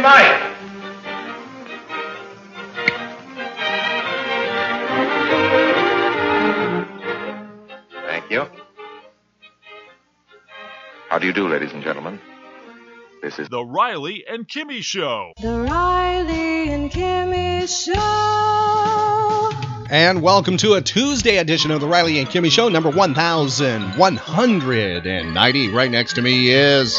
Green light. Thank you. How do you do, ladies and gentlemen? This is The Riley and Kimmy Show. The Riley and Kimmy Show. And welcome to a Tuesday edition of the Riley and Kimmy Show, number 1190. Right next to me is.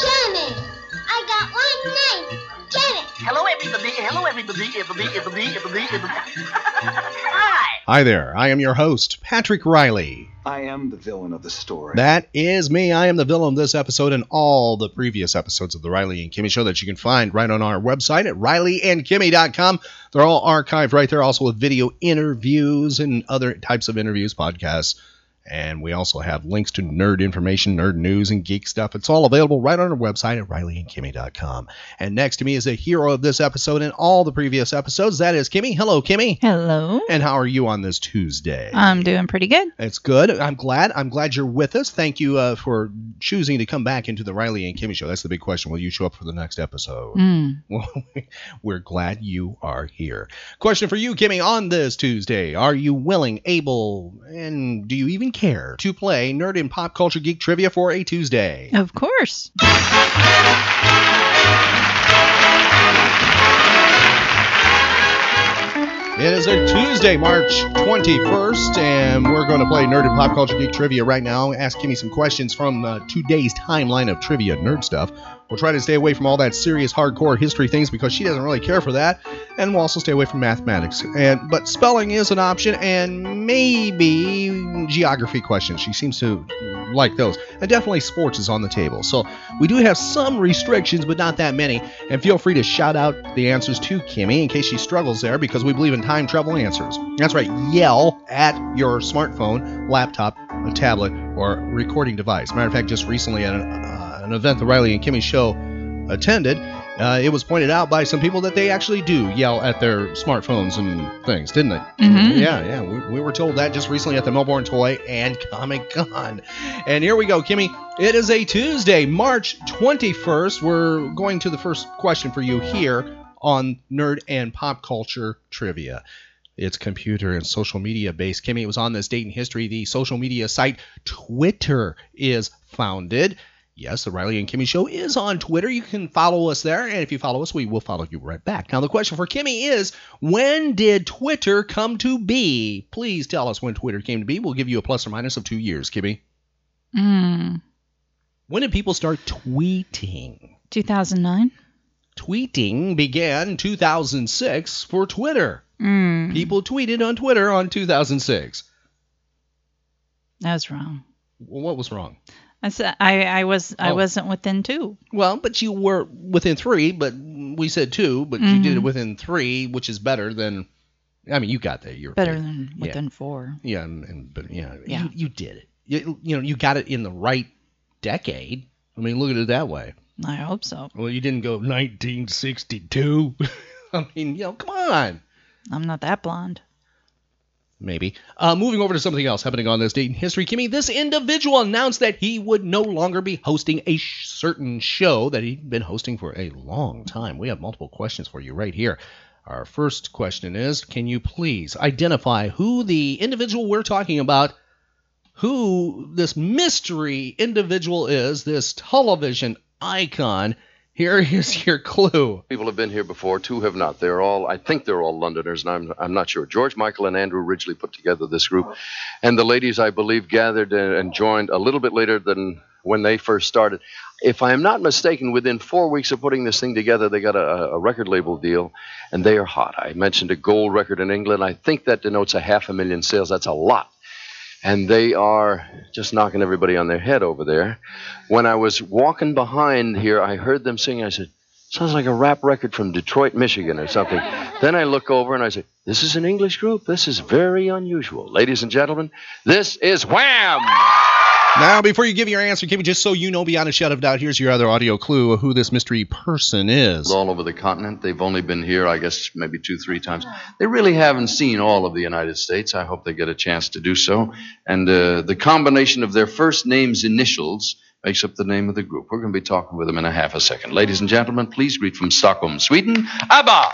Hi. Hi there, I am your host, Patrick Riley. I am the villain of the story. That is me. I am the villain of this episode and all the previous episodes of the Riley and Kimmy Show that you can find right on our website at rileyandkimmy.com. They're all archived right there, also with video interviews and other types of interviews, podcasts. And we also have links to nerd information, nerd news, and geek stuff. It's all available right on our website at rileyandkimmy.com. And next to me is a hero of this episode and all the previous episodes. That is Kimmy. Hello, Kimmy. Hello. And how are you on this Tuesday? I'm doing pretty good. It's good. I'm glad. I'm glad you're with us. Thank you uh, for choosing to come back into the Riley and Kimmy show. That's the big question. Will you show up for the next episode? Mm. Well, we're glad you are here. Question for you, Kimmy, on this Tuesday: Are you willing, able, and do you even care to play Nerd and Pop Culture Geek Trivia for a Tuesday? Of course. It is a Tuesday, March 21st, and we're going to play Nerd and Pop Culture Geek Trivia right now. Ask Kimmy some questions from uh, today's timeline of trivia nerd stuff. We'll try to stay away from all that serious, hardcore history things because she doesn't really care for that, and we'll also stay away from mathematics. And but spelling is an option, and maybe geography questions. She seems to like those, and definitely sports is on the table. So we do have some restrictions, but not that many. And feel free to shout out the answers to Kimmy in case she struggles there, because we believe in time travel answers. That's right, yell at your smartphone, laptop, a tablet, or recording device. Matter of fact, just recently at uh, an event the Riley and Kimmy show attended, uh, it was pointed out by some people that they actually do yell at their smartphones and things, didn't they? Mhm. Yeah, yeah. We, we were told that just recently at the Melbourne Toy and Comic Con. And here we go, Kimmy. It is a Tuesday, March 21st. We're going to the first question for you here on Nerd and Pop Culture Trivia. It's computer and social media based. Kimmy, it was on this date in history. The social media site Twitter is founded. Yes, the Riley and Kimmy Show is on Twitter. You can follow us there, and if you follow us, we will follow you right back. Now, the question for Kimmy is when did Twitter come to be? Please tell us when Twitter came to be. We'll give you a plus or minus of two years, Kimmy. Mm. When did people start tweeting? 2009. Tweeting began 2006 for Twitter. Mm. People tweeted on Twitter on 2006. That was wrong. What was wrong? I said I, I was I Oh. wasn't within two. Well, but you were within three, but we said two, but you did it Mhm. within three, which is better than. I mean, you got there. You're Better than Yeah. within four. Yeah, and, and but yeah, Yeah. You, you did it. You, you know, you got it in the right decade. I mean, look at it that way. I hope so. Well, you didn't go 1962. I mean, you know, come on. I'm not that blonde. Maybe. Uh, moving over to something else happening on this date in history, Kimmy, this individual announced that he would no longer be hosting a sh- certain show that he'd been hosting for a long time. We have multiple questions for you right here. Our first question is Can you please identify who the individual we're talking about, who this mystery individual is, this television icon? Here is your clue. People have been here before, two have not. They're all, I think they're all Londoners, and I'm, I'm not sure. George Michael and Andrew Ridgeley put together this group, and the ladies, I believe, gathered and joined a little bit later than when they first started. If I am not mistaken, within four weeks of putting this thing together, they got a, a record label deal, and they are hot. I mentioned a gold record in England. I think that denotes a half a million sales. That's a lot and they are just knocking everybody on their head over there. When I was walking behind here, I heard them singing. I said, "Sounds like a rap record from Detroit, Michigan, or something." then I look over and I say, "This is an English group. This is very unusual, ladies and gentlemen. This is Wham!" Now, before you give your answer, Kimmy, just so you know beyond a shadow of doubt, here's your other audio clue of who this mystery person is. all over the continent. They've only been here, I guess, maybe two, three times. They really haven't seen all of the United States. I hope they get a chance to do so. And uh, the combination of their first names' initials makes up the name of the group. We're going to be talking with them in a half a second. Ladies and gentlemen, please greet from Stockholm, Sweden, ABBA!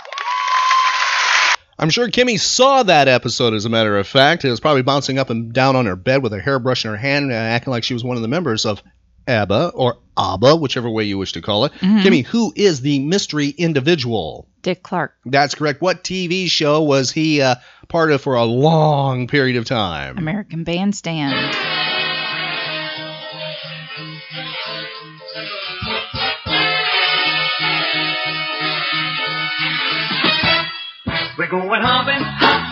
I'm sure Kimmy saw that episode, as a matter of fact. It was probably bouncing up and down on her bed with her hairbrush in her hand, uh, acting like she was one of the members of ABBA or ABBA, whichever way you wish to call it. Mhm. Kimmy, who is the mystery individual? Dick Clark. That's correct. What TV show was he uh, part of for a long period of time? American Bandstand. We're going hopping,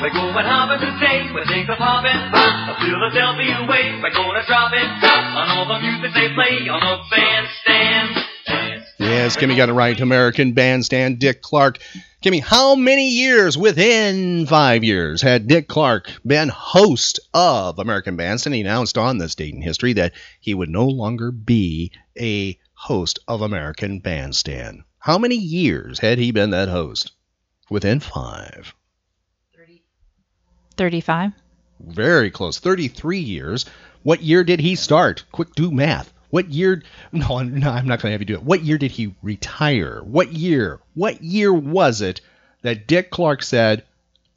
we're going hopping today. We think of hopping, a Philadelphia way. We're gonna drop it on all the music they play on the bandstand. Yes, Kimmy got it right. American Bandstand, Dick Clark. Kimmy, how many years within five years had Dick Clark been host of American Bandstand? He announced on this date in history that he would no longer be a host of American Bandstand. How many years had he been that host? Within five. 35. Very close. 33 years. What year did he start? Quick, do math. What year? No, no, I'm not going to have you do it. What year did he retire? What year? What year was it that Dick Clark said,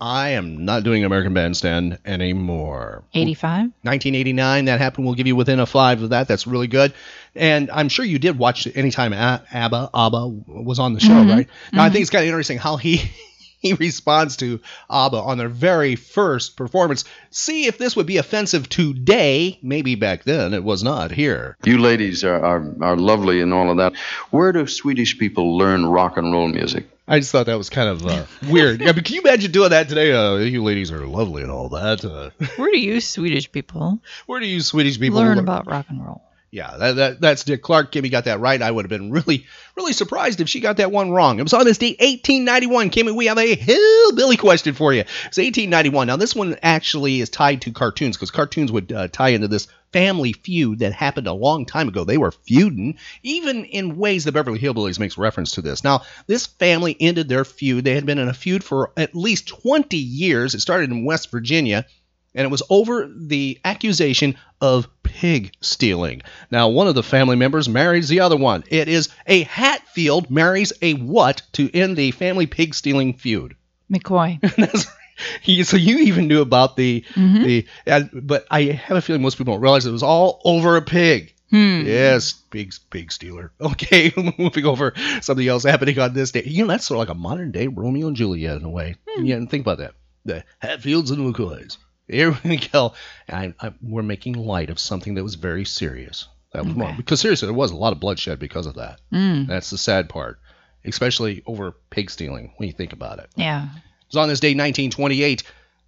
I am not doing American Bandstand anymore? 85. 1989, that happened. We'll give you within a five of that. That's really good. And I'm sure you did watch anytime A- ABBA, ABBA was on the show, Mhm. right? Now, I Mhm. think it's kind of interesting how he he responds to ABBA on their very first performance. See if this would be offensive today. Maybe back then it was not here. You ladies are, are, are lovely and all of that. Where do Swedish people learn rock and roll music? I just thought that was kind of uh, weird. Yeah, but can you imagine doing that today? Uh, you ladies are lovely and all that. Uh, Where do you Swedish people where do you Swedish people learn learn- about rock and roll? Yeah, that, that, that's Dick Clark. Kimmy got that right. I would have been really, really surprised if she got that one wrong. It was on this date, 1891. Kimmy, we have a hillbilly question for you. It's 1891. Now, this one actually is tied to cartoons because cartoons would uh, tie into this family feud that happened a long time ago. They were feuding, even in ways the Beverly Hillbillies makes reference to this. Now, this family ended their feud. They had been in a feud for at least 20 years. It started in West Virginia and it was over the accusation of pig stealing. Now, one of the family members marries the other one. It is a Hatfield marries a what to end the family pig stealing feud. McCoy. You- so you even knew about the Mhm. the, and, but I have a feeling most people don't realize it was all over a pig. Hmm. Yes, pig pig stealer. Okay, moving over something else happening on this day. You know, that's sort of like a modern day Romeo and Juliet in a way. Yeah, and think about that. The Hatfields and McCoys. Here we go. I, I, we're making light of something that was very serious. That was wrong. Because seriously, there was a lot of bloodshed because of that. Mm. That's the sad part, especially over pig stealing when you think about it. Yeah. It was on this day, 1928,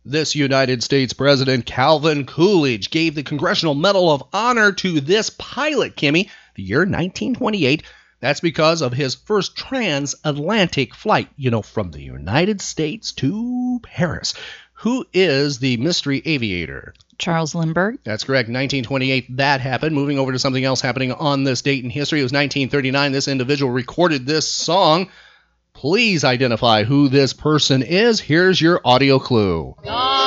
this United States President Calvin Coolidge gave the Congressional Medal of Honor to this pilot, Kimmy, the year 1928. That's because of his first transatlantic flight, you know, from the United States to Paris. Who is the mystery aviator? Charles Lindbergh. That's correct. 1928, that happened. Moving over to something else happening on this date in history. It was 1939. This individual recorded this song. Please identify who this person is. Here's your audio clue. God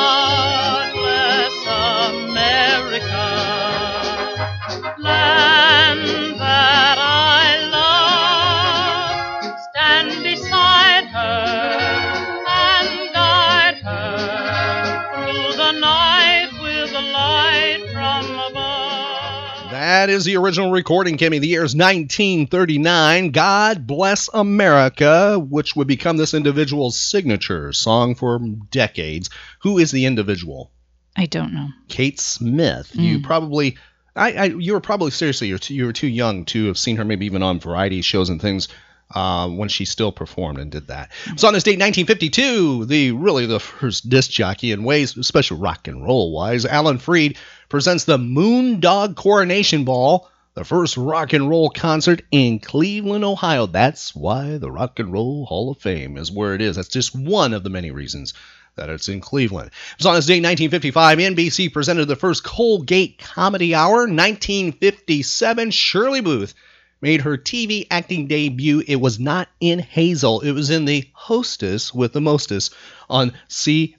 That is the original recording, Kimmy. The year is 1939. God Bless America, which would become this individual's signature song for decades. Who is the individual? I don't know. Kate Smith. You Mm. probably, I, I, you were probably seriously, you're too, you were too young to have seen her maybe even on variety shows and things uh, when she still performed and did that. So on this date, 1952, the really the first disc jockey in ways, especially rock and roll wise, Alan Freed presents the Moondog Coronation Ball. The first rock and roll concert in Cleveland, Ohio. That's why the Rock and Roll Hall of Fame is where it is. That's just one of the many reasons that it's in Cleveland. It was on this day, 1955, NBC presented the first Colgate Comedy Hour. 1957, Shirley Booth made her TV acting debut. It was not in Hazel, it was in The Hostess with the Mostess on CBS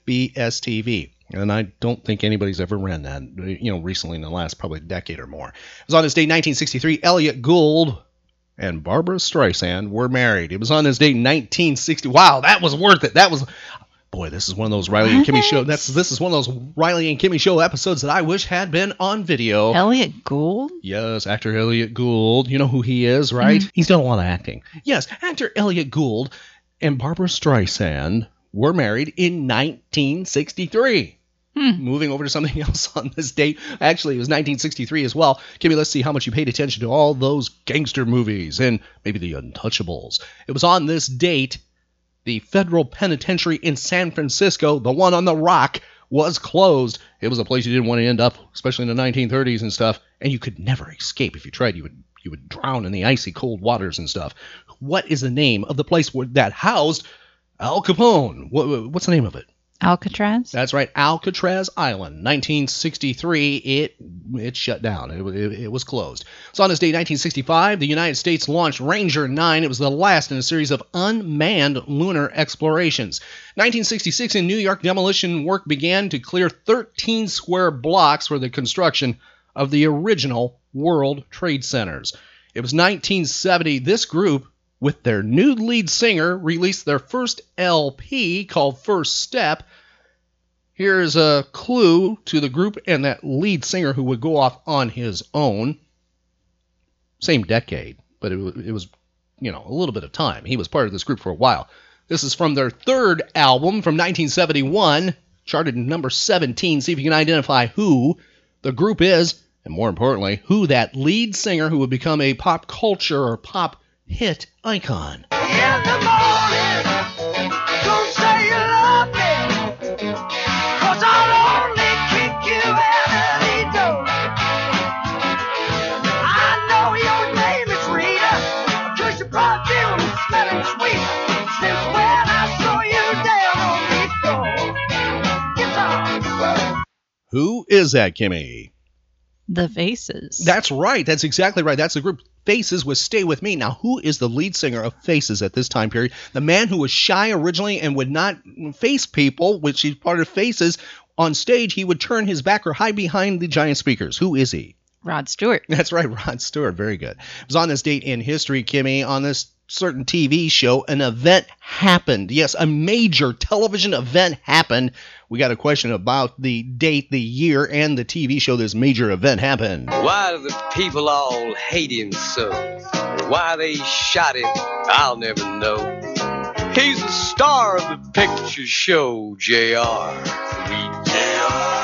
TV. And I don't think anybody's ever ran that, you know, recently in the last probably decade or more. It was on this date 1963. Elliott Gould and Barbra Streisand were married. It was on this date 1960. Wow, that was worth it. That was boy, this is one of those Riley and Kimmy show. That's this is one of those Riley and Kimmy show episodes that I wish had been on video. Elliott Gould? Yes, actor Elliott Gould. You know who he is, right? Mhm. He's done a lot of acting. Yes, actor Elliott Gould and Barbra Streisand were married in 1963. Hmm. Moving over to something else on this date. Actually, it was 1963 as well. Kimmy, let's see how much you paid attention to all those gangster movies and maybe the Untouchables. It was on this date the federal penitentiary in San Francisco, the one on the rock, was closed. It was a place you didn't want to end up, especially in the 1930s and stuff. And you could never escape if you tried. You would you would drown in the icy cold waters and stuff. What is the name of the place where that housed Al Capone? What, what's the name of it? Alcatraz? That's right, Alcatraz Island. 1963, it it shut down. It, it, it was closed. So on this date, 1965, the United States launched Ranger 9. It was the last in a series of unmanned lunar explorations. 1966, in New York, demolition work began to clear 13 square blocks for the construction of the original World Trade Centers. It was 1970. This group with their new lead singer, released their first LP called First Step. Here's a clue to the group and that lead singer who would go off on his own. Same decade, but it, it was, you know, a little bit of time. He was part of this group for a while. This is from their third album from 1971, charted number 17. See if you can identify who the group is, and more importantly, who that lead singer who would become a pop culture or pop hit icon. In the morning, don't say you love me, cause I'll only kick you out of the door. I know your name is Rita, cause your perfume is smelling sweet. Since when I saw you down on the floor. Who is that, Kimmy? The Faces. That's right. That's exactly right. That's the group Faces with Stay With Me. Now, who is the lead singer of Faces at this time period? The man who was shy originally and would not face people, which he's part of Faces, on stage, he would turn his back or hide behind the giant speakers. Who is he? Rod Stewart. That's right, Rod Stewart. Very good. It was on this date in history, Kimmy, on this certain TV show, an event happened. Yes, a major television event happened. We got a question about the date, the year, and the TV show this major event happened. Why do the people all hate him so? Why they shot him, I'll never know. He's the star of the picture show, JR. Sweet JR.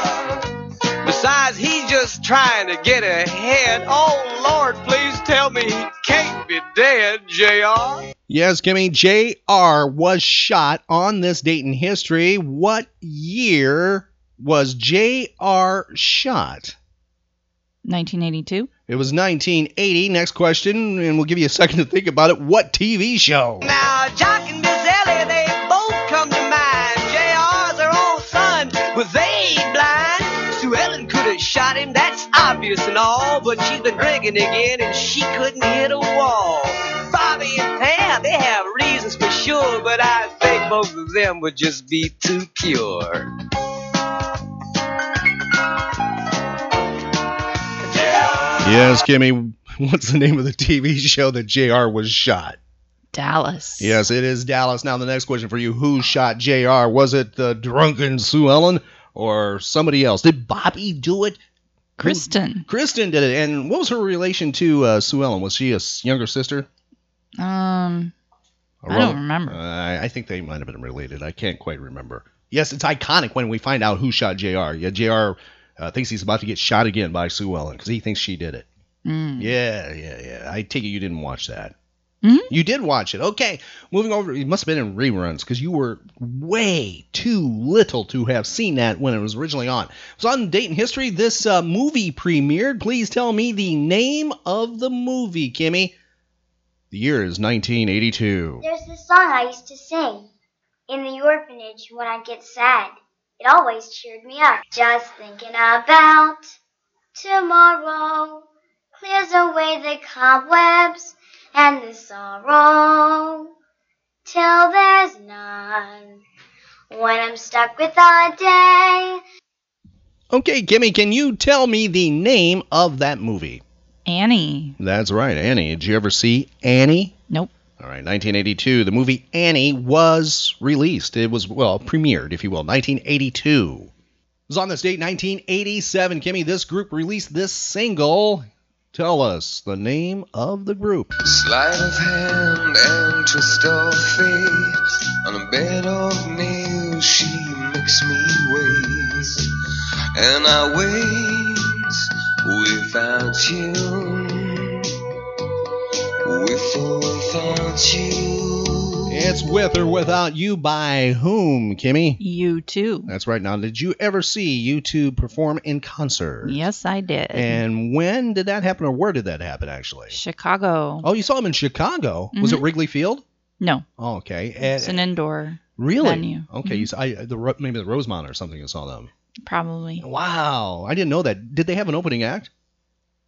Besides, he's just trying to get ahead. Oh, Lord, please tell me he can't be dead, JR. Yes, Kimmy, J.R. was shot on this date in history. What year was J.R. shot? 1982. It was 1980. Next question, and we'll give you a second to think about it. What TV show? Now, Jock and but she's been drinking again and she couldn't hit a wall. Bobby and Pam, they have reasons for sure, but I think both of them would just be too pure. Yes, Kimmy. What's the name of the TV show that JR was shot? Dallas. Yes, it is Dallas. Now, the next question for you Who shot JR? Was it the drunken Sue Ellen or somebody else? Did Bobby do it? Kristin. Kristin did it. And what was her relation to uh, Sue Ellen? Was she a younger sister? Um, I don't remember. Uh, I think they might have been related. I can't quite remember. Yes, it's iconic when we find out who shot Jr. Yeah, Jr. Uh, thinks he's about to get shot again by Sue Ellen because he thinks she did it. Mm. Yeah, yeah, yeah. I take it you didn't watch that. Mhm. You did watch it. Okay. Moving over, it must have been in reruns because you were way too little to have seen that when it was originally on. It was on Date in History. This uh, movie premiered. Please tell me the name of the movie, Kimmy. The year is 1982. There's this song I used to sing in the orphanage when I get sad. It always cheered me up. Just thinking about tomorrow clears away the cobwebs and the sorrow till there's none. When I'm stuck with a day Okay, Kimmy, can you tell me the name of that movie? Annie. That's right, Annie. Did you ever see Annie? Nope. All right, 1982. The movie Annie was released. It was, well, premiered, if you will, 1982. It was on this date, 1987. Kimmy, this group released this single. Tell us the name of the group. Sleight of hand and twist of fate. On a bed of nails, she makes me wait. And I wait without you. With or without you. It's With or Without You by whom, Kimmy? U2. That's right. Now, did you ever see U2 perform in concert? Yes, I did. And when did that happen, or where did that happen, actually? Chicago. Oh, you saw them in Chicago. Was it Mhm. Wrigley Field? No, Oh, okay. it's an indoor really? venue. Okay, you saw, I, the maybe the Rosemont or something. You saw them. Probably. Wow, I didn't know that. Did they have an opening act?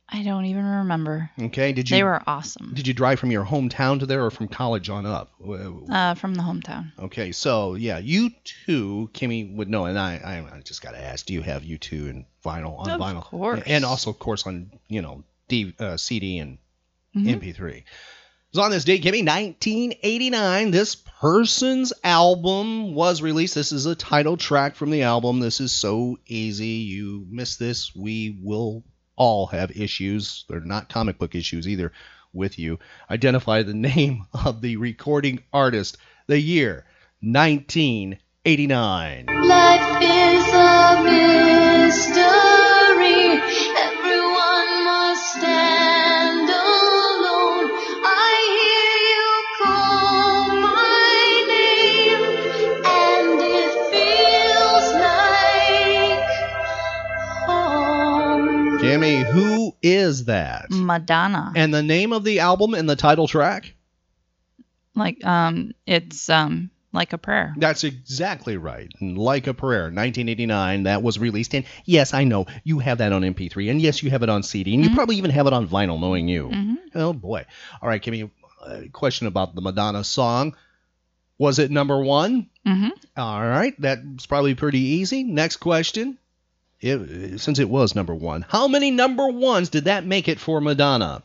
I don't even remember. Okay. Did you? They were awesome. Did you drive from your hometown to there, or from college on up? W- Uh, from the hometown. Okay, so yeah, you two, Kimmy would know, and I, I, I just gotta ask, do you have U2 in vinyl on Of vinyl? course. and also, of course, on you know D, uh, CD and Mhm. MP3. It was on this date, Kimmy, 1989. This person's album was released. This is a title track from the album. This is so easy. You miss this, we will all have issues. They're not comic book issues either with you. Identify the name of the recording artist, the year 1989. Life is a mystery. Is that? Madonna. And the name of the album and the title track? Like um, it's um like a prayer. That's exactly right. Like a Prayer, 1989, that was released. And yes, I know you have that on MP3, and yes, you have it on CD, and you probably even have it on vinyl, knowing you. Mhm. Oh boy! All right, Kimmy, a question about the Madonna song. Was it number one? Mm-hmm. All right, that's probably pretty easy. Next question. It, since it was number one, how many number ones did that make it for Madonna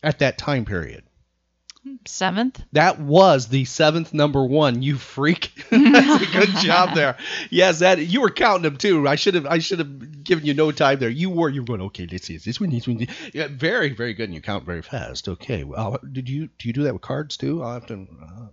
at that time period? Seventh. That was the seventh number one. You freak! That's a good job there. Yes, that you were counting them too. I should have. I should have given you no time there. You were. You were going. Okay, let's see. Is this one? This one? Yeah, very, very good. And you count very fast. Okay. Well, did you do you do that with cards too? I'll have to. Uh,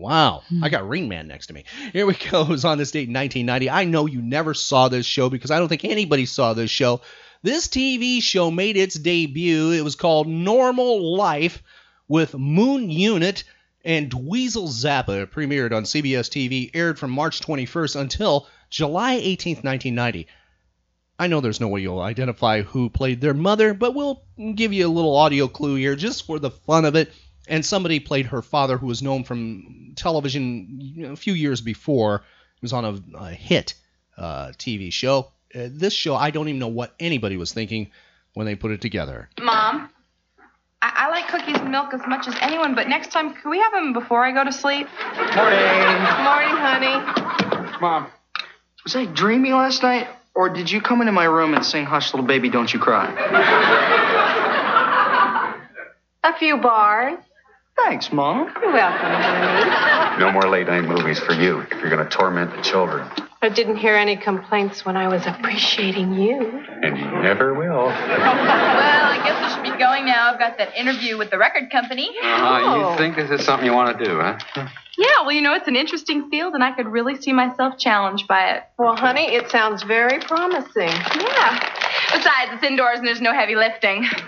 wow. I hmm. got Rain Man next to me. Here we go. It was on this date in 1990. I know you never saw this show because I don't think anybody saw this show. This TV show made its debut. It was called Normal Life with Moon Unit and Dweezil Zappa. It premiered on CBS TV, aired from March 21st until July 18th, 1990. I know there's no way you'll identify who played their mother, but we'll give you a little audio clue here just for the fun of it. And somebody played her father, who was known from television you know, a few years before. He was on a, a hit uh, TV show. Uh, this show, I don't even know what anybody was thinking when they put it together. Mom, I, I like cookies and milk as much as anyone, but next time, can we have them before I go to sleep? Morning. Morning, honey. Mom, was I dreaming last night, or did you come into my room and sing Hush Little Baby, Don't You Cry? A few bars. Thanks, Mom. You're welcome, honey. No more late night movies for you if you're going to torment the children. I didn't hear any complaints when I was appreciating you. And you never will. well, I guess I should be going now. I've got that interview with the record company. Uh, you think this is something you want to do, huh? Yeah, well, you know, it's an interesting field, and I could really see myself challenged by it. Well, honey, it sounds very promising. Yeah. Besides, it's indoors and there's no heavy lifting.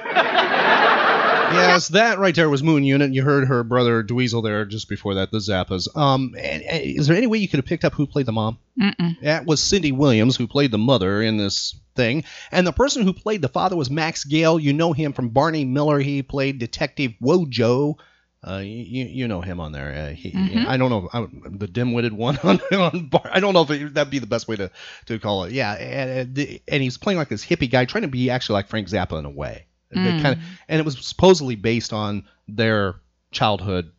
Yes, that right there was Moon Unit. You heard her brother Dweezil there just before that, the Zappas. Um, and, and is there any way you could have picked up who played the mom? Mm-mm. That was Cindy Williams who played the mother in this thing, and the person who played the father was Max Gail. You know him from Barney Miller. He played Detective Wojo. Uh, you, you know him on there. Uh, he, Mhm. I don't know I, the dim-witted one on, on Bar. I don't know if it, that'd be the best way to, to call it. Yeah, and, and, and he's playing like this hippie guy, trying to be actually like Frank Zappa in a way. Mm. kinda, and it was supposedly based on their childhood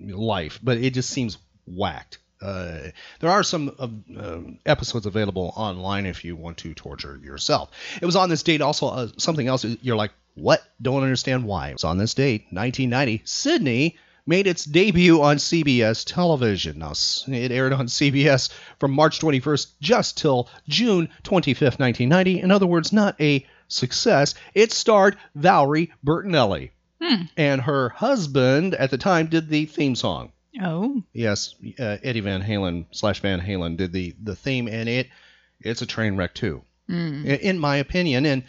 life, but it just seems whacked. Uh, there are some uh, episodes available online if you want to torture yourself. It was on this date also uh, something else. You're like, what? Don't understand why. It was on this date, 1990. Sydney made its debut on CBS television. Now, it aired on CBS from March 21st just till June 25th, 1990. In other words, not a success. It starred Valerie Bertinelli. Hmm. And her husband at the time did the theme song. Oh. Yes, uh, Eddie Van Halen slash Van Halen did the the theme, and it it's a train wreck too, Mm. in my opinion. And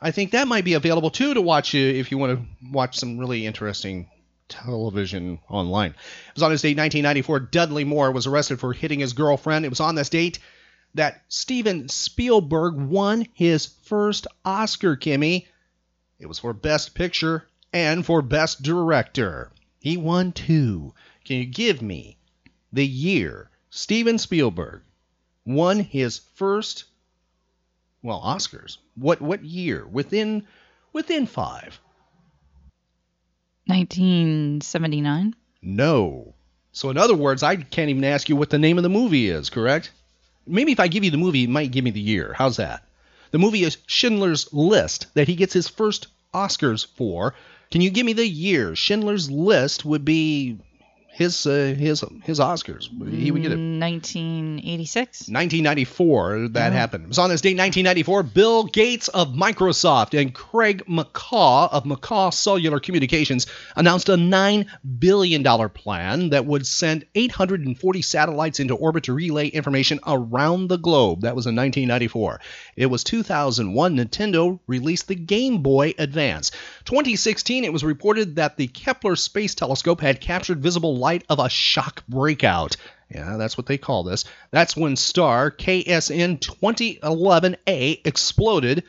I think that might be available too to watch if you want to watch some really interesting television online. It was on this date, 1994. Dudley Moore was arrested for hitting his girlfriend. It was on this date that Steven Spielberg won his first Oscar, Kimmy. It was for Best Picture and for Best Director. He won two. Can you give me the year Steven Spielberg won his first well Oscars? What what year? Within within 5. 1979. No. So in other words, I can't even ask you what the name of the movie is, correct? Maybe if I give you the movie, you might give me the year. How's that? The movie is Schindler's List that he gets his first Oscars for. Can you give me the year? Schindler's List would be his uh, his his Oscars. He would get it. 1986. 1994, that happened. It was on this date, 1994. Bill Gates of Microsoft and Craig McCaw of McCaw Cellular Communications announced a $9 billion plan that would send 840 satellites into orbit to relay information around the globe. That was in 1994. It was 2001, Nintendo released the Game Boy Advance. 2016, it was reported that the Kepler Space Telescope had captured visible light of a shock breakout. Yeah, that's what they call this. That's when star KSN 2011A exploded.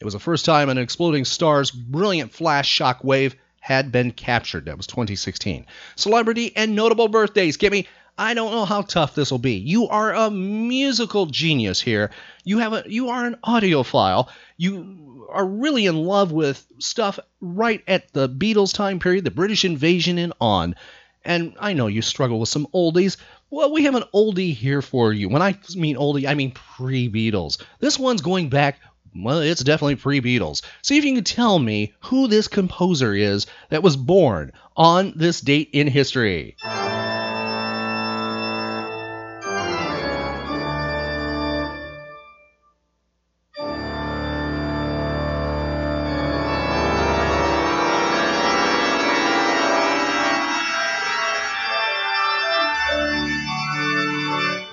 It was the first time an exploding star's brilliant flash shock wave had been captured. That was 2016. Celebrity and notable birthdays. Kimmy, I don't know how tough this will be. You are a musical genius here. You have a you are an audiophile. You are really in love with stuff right at the Beatles time period, the British invasion and on. And I know you struggle with some oldies. Well, we have an oldie here for you. When I mean oldie, I mean pre Beatles. This one's going back, well, it's definitely pre Beatles. See if you can tell me who this composer is that was born on this date in history.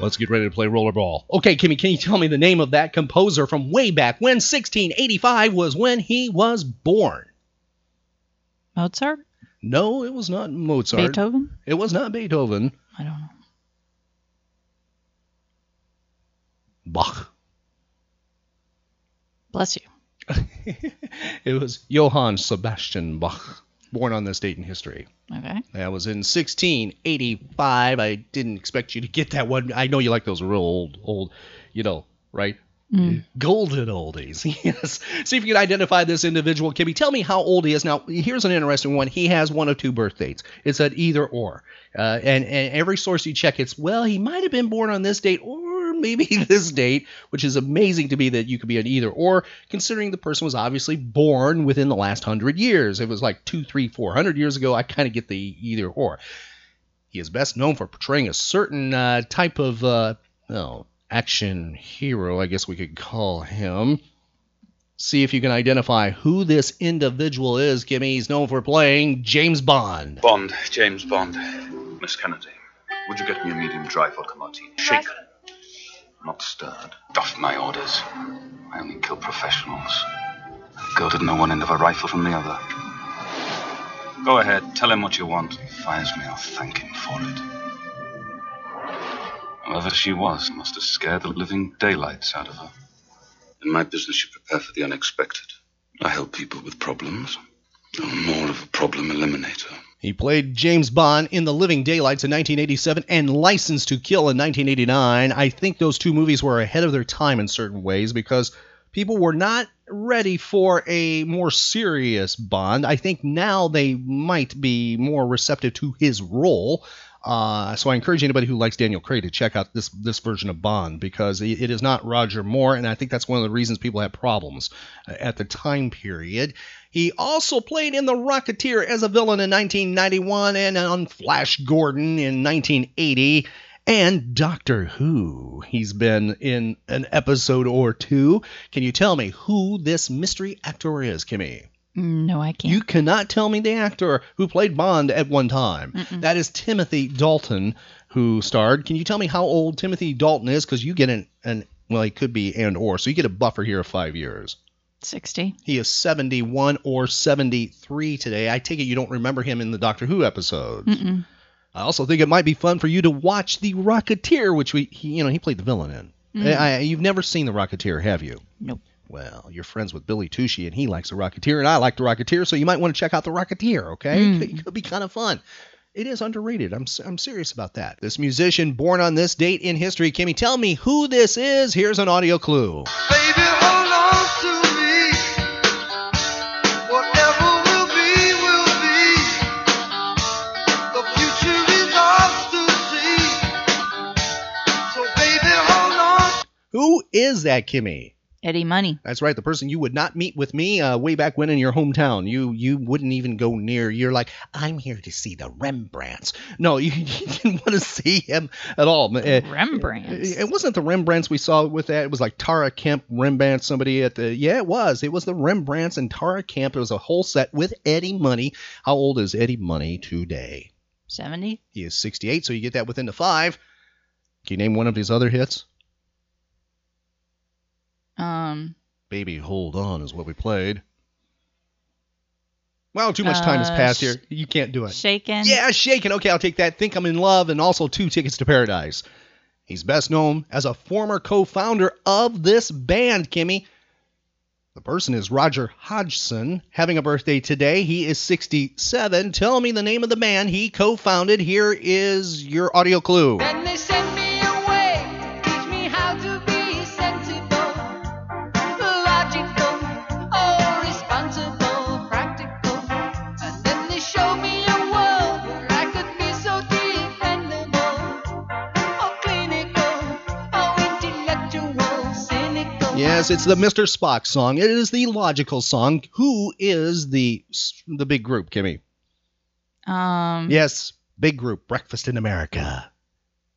Let's get ready to play rollerball. Okay, Kimmy, can you tell me the name of that composer from way back when 1685 was when he was born? Mozart? No, it was not Mozart. Beethoven? It was not Beethoven. I don't know. Bach. Bless you. It was Johann Sebastian Bach, born on this date in history. Okay. That was in 1685. I didn't expect you to get that one. I know you like those real old, old, you know, right? Mm. Golden oldies. Yes. See if you can identify this individual. Kimmy, tell me how old he is. Now, here's an interesting one. He has one of two birth dates. It's at either or. Uh, and, and every source you check, it's, well, he might have been born on this date or maybe this date, which is amazing to me that you could be an either or, considering the person was obviously born within the last hundred years. It was like two, three, four hundred years ago. I kind of get the either or. He is best known for portraying a certain uh, type of uh, oh, action hero, I guess we could call him. See if you can identify who this individual is. Kimmy, he's known for playing James Bond. Bond, James Bond. Miss Kennedy, would you get me a medium dry vodka martini? Shaken, not stirred. Off my orders. I only kill professionals. Girl didn't know one end of a rifle from the other. Go ahead, tell him what you want. If he fires me, I'll thank him for it. Whoever she was must have scared the living daylights out of her. In my business, you prepare for the unexpected. I help people with problems. I'm more of a problem eliminator. He played James Bond in The Living Daylights in 1987 and License to Kill in 1989. I think those two movies were ahead of their time in certain ways because people were not ready for a more serious Bond. I think now they might be more receptive to his role. Uh, so I encourage anybody who likes Daniel Craig to check out this this version of Bond because it, is not Roger Moore, and I think that's one of the reasons people had problems uh, at the time period. He also played in The Rocketeer as a villain in 1991 and on Flash Gordon in 1980. And Doctor Who. He's been in an episode or two. Can you tell me who this mystery actor is, Kimmy? No, I can't. You cannot tell me the actor who played Bond at one time. Mm-mm. That is Timothy Dalton, who starred. Can you tell me how old Timothy Dalton is? Because you get an, an, well, he could be and or, so you get a buffer here of five years. 60. He is 71 or 73 today. I take it you don't remember him in the Doctor Who episodes. Mm-mm. I also think it might be fun for you to watch The Rocketeer, which we, he, you know, he played the villain in. Mm. I, you've never seen The Rocketeer, have you? Nope. Well, you're friends with Billy Tushy, and he likes The Rocketeer, and I like The Rocketeer, so you might want to check out The Rocketeer, okay? Mm. It could be kind of fun. It is underrated. I'm, I'm serious about that. This musician born on this date in history, Kimmy, tell me who this is. Here's an audio clue. Baby, hold on to me. Whatever will be, will be. The future is ours to see. So, baby, hold on. Who is that, Kimmy? Eddie Money. That's right, the person you would not meet with me uh, way back when in your hometown. You you wouldn't even go near. You're like, I'm here to see the Rembrandts. No, you, you didn't want to see him at all. Uh, Rembrandts. It wasn't the Rembrandts we saw with that. It was like Tara Kemp, Rembrandt, somebody at the. Yeah, it was. It was the Rembrandts and Tara Kemp. It was a whole set with Eddie Money. How old is Eddie Money today? 70. He is 68, so you get that within the five. Can you name one of his other hits? Um, Baby, hold on is what we played. Well, too much time has Uh, passed sh- here. You can't do it. Shaken. Yeah, shaken. Okay, I'll take that. Think I'm in love, and also two tickets to paradise. He's best known as a former co-founder of this band, Kimmy. The person is Roger Hodgson, having a birthday today. He is 67. Tell me the name of the band he co-founded. Here is your audio clue. Yes, it's the Mr. Spock song. It is the logical song. Who is the the big group, Kimmy? Um, Yes, big group, Breakfast in America.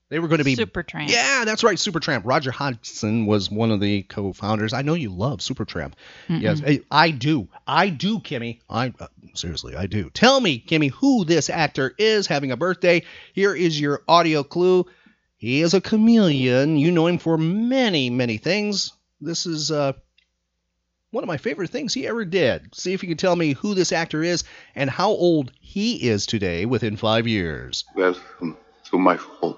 They were going to be Supertramp. Yeah, that's right, Supertramp. Roger Hodgson was one of the co-founders. I know you love Supertramp. Mm-mm. Yes, I, I do. I do, Kimmy. I uh, seriously, I do. Tell me, Kimmy, who this actor is having a birthday. Here is your audio clue. He is a chameleon. You know him for many, many things. This is uh, one of my favorite things he ever did. See if you can tell me who this actor is and how old he is today within five years. Welcome to my home.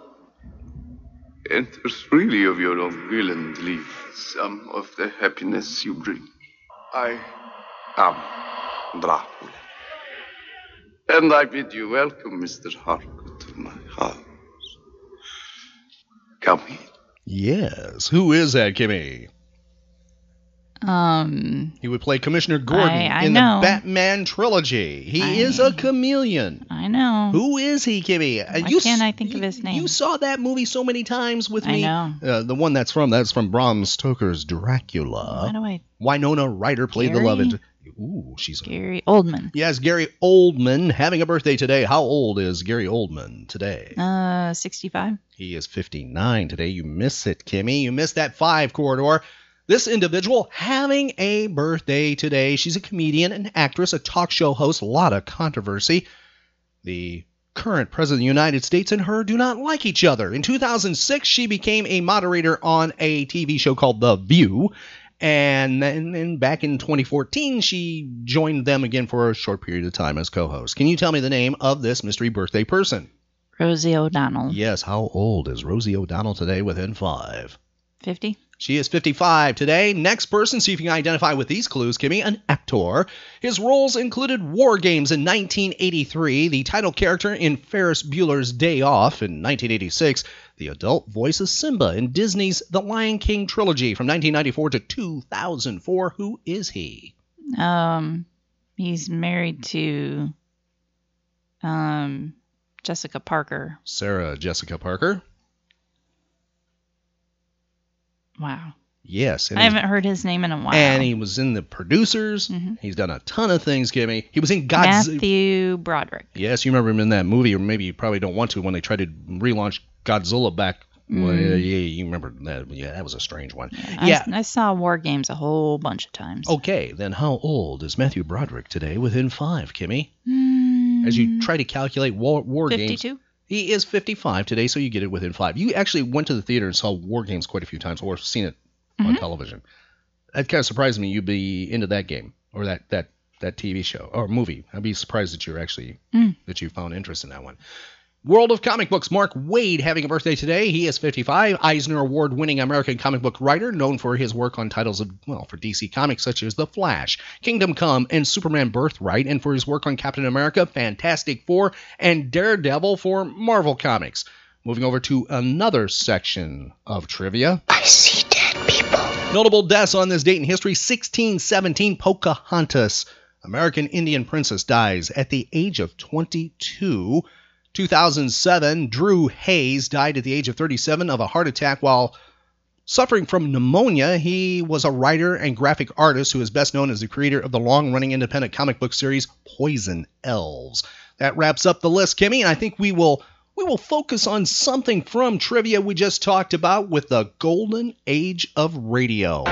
Enter freely of your own will and leave some of the happiness you bring. I am Dracula. And I bid you welcome, Mr. Harker, to my house. Come in. Yes. Who is that, Kimmy? Um, He would play Commissioner Gordon I- I in know. the Batman trilogy. He is a chameleon. I know. Who is he, Kimmy? Uh, Why you can't I think of his name? You saw that movie so many times with me. I know. Uh, the one that's from that's from Bram Stoker's Dracula. Why do I? Winona Ryder played the love interest. Ooh, she's Gary Oldman. Yes, Gary Oldman having a birthday today. How old is Gary Oldman today? Uh, 65. He is 59 today. You miss it, Kimmy. You miss that five corridor. This individual having a birthday today. She's a comedian, an actress, a talk show host. A lot of controversy. The current president of the United States and her do not like each other. In 2006, she became a moderator on a TV show called The View. And then back in 2014, she joined them again for a short period of time as co host. Can you tell me the name of this mystery birthday person? Rosie O'Donnell. Yes, how old is Rosie O'Donnell today within five? 50. She is 55 today. Next person, see if you can identify with these clues, Kimmy, an actor. His roles included War Games in 1983, the title character in Ferris Bueller's Day Off in 1986, the adult voice of Simba in Disney's The Lion King trilogy from 1994 to 2004. Who is he? Um, he's married to, um, Jessica Parker. Sarah Jessica Parker. Wow. Yes. I haven't heard his name in a while. And he was in the producers. He's done a ton of things, Kimmy. He was in Godzilla. Matthew Broderick. Yes, you remember him in that movie, or maybe you probably don't want to when they tried to relaunch Godzilla back. Well, Mm. yeah, yeah, you remember that? Yeah, that was a strange one. I, yeah. I saw War Games a whole bunch of times. Okay, then how old is Matthew Broderick today? Within five, Kimmy. Hmm. As you try to calculate war, war games. 52? He is 55 today, so you get it within five. You actually went to the theater and saw War Games quite a few times, or seen it Mm-hmm. on television. That kind of surprised me. You'd be into that game or that that that TV show or movie. I'd be surprised that you're actually Mm. that you found interest in that one. World of Comic Books. Mark Waid having a birthday today. He is 55. Eisner Award winning American comic book writer, known for his work on titles of, well, for DC Comics such as The Flash, Kingdom Come, and Superman Birthright, and for his work on Captain America, Fantastic Four, and Daredevil for Marvel Comics. Moving over to another section of trivia. I see dead people. Notable deaths on this date in history 1617, Pocahontas, American Indian princess, dies at the age of 22. 2007, Drew Hayes died at the age of 37 of a heart attack while suffering from pneumonia. He was a writer and graphic artist who is best known as the creator of the long running independent comic book series Poison Elves. That wraps up the list, Kimmy, and I think we will. We will focus on something from trivia we just talked about with the golden age of radio.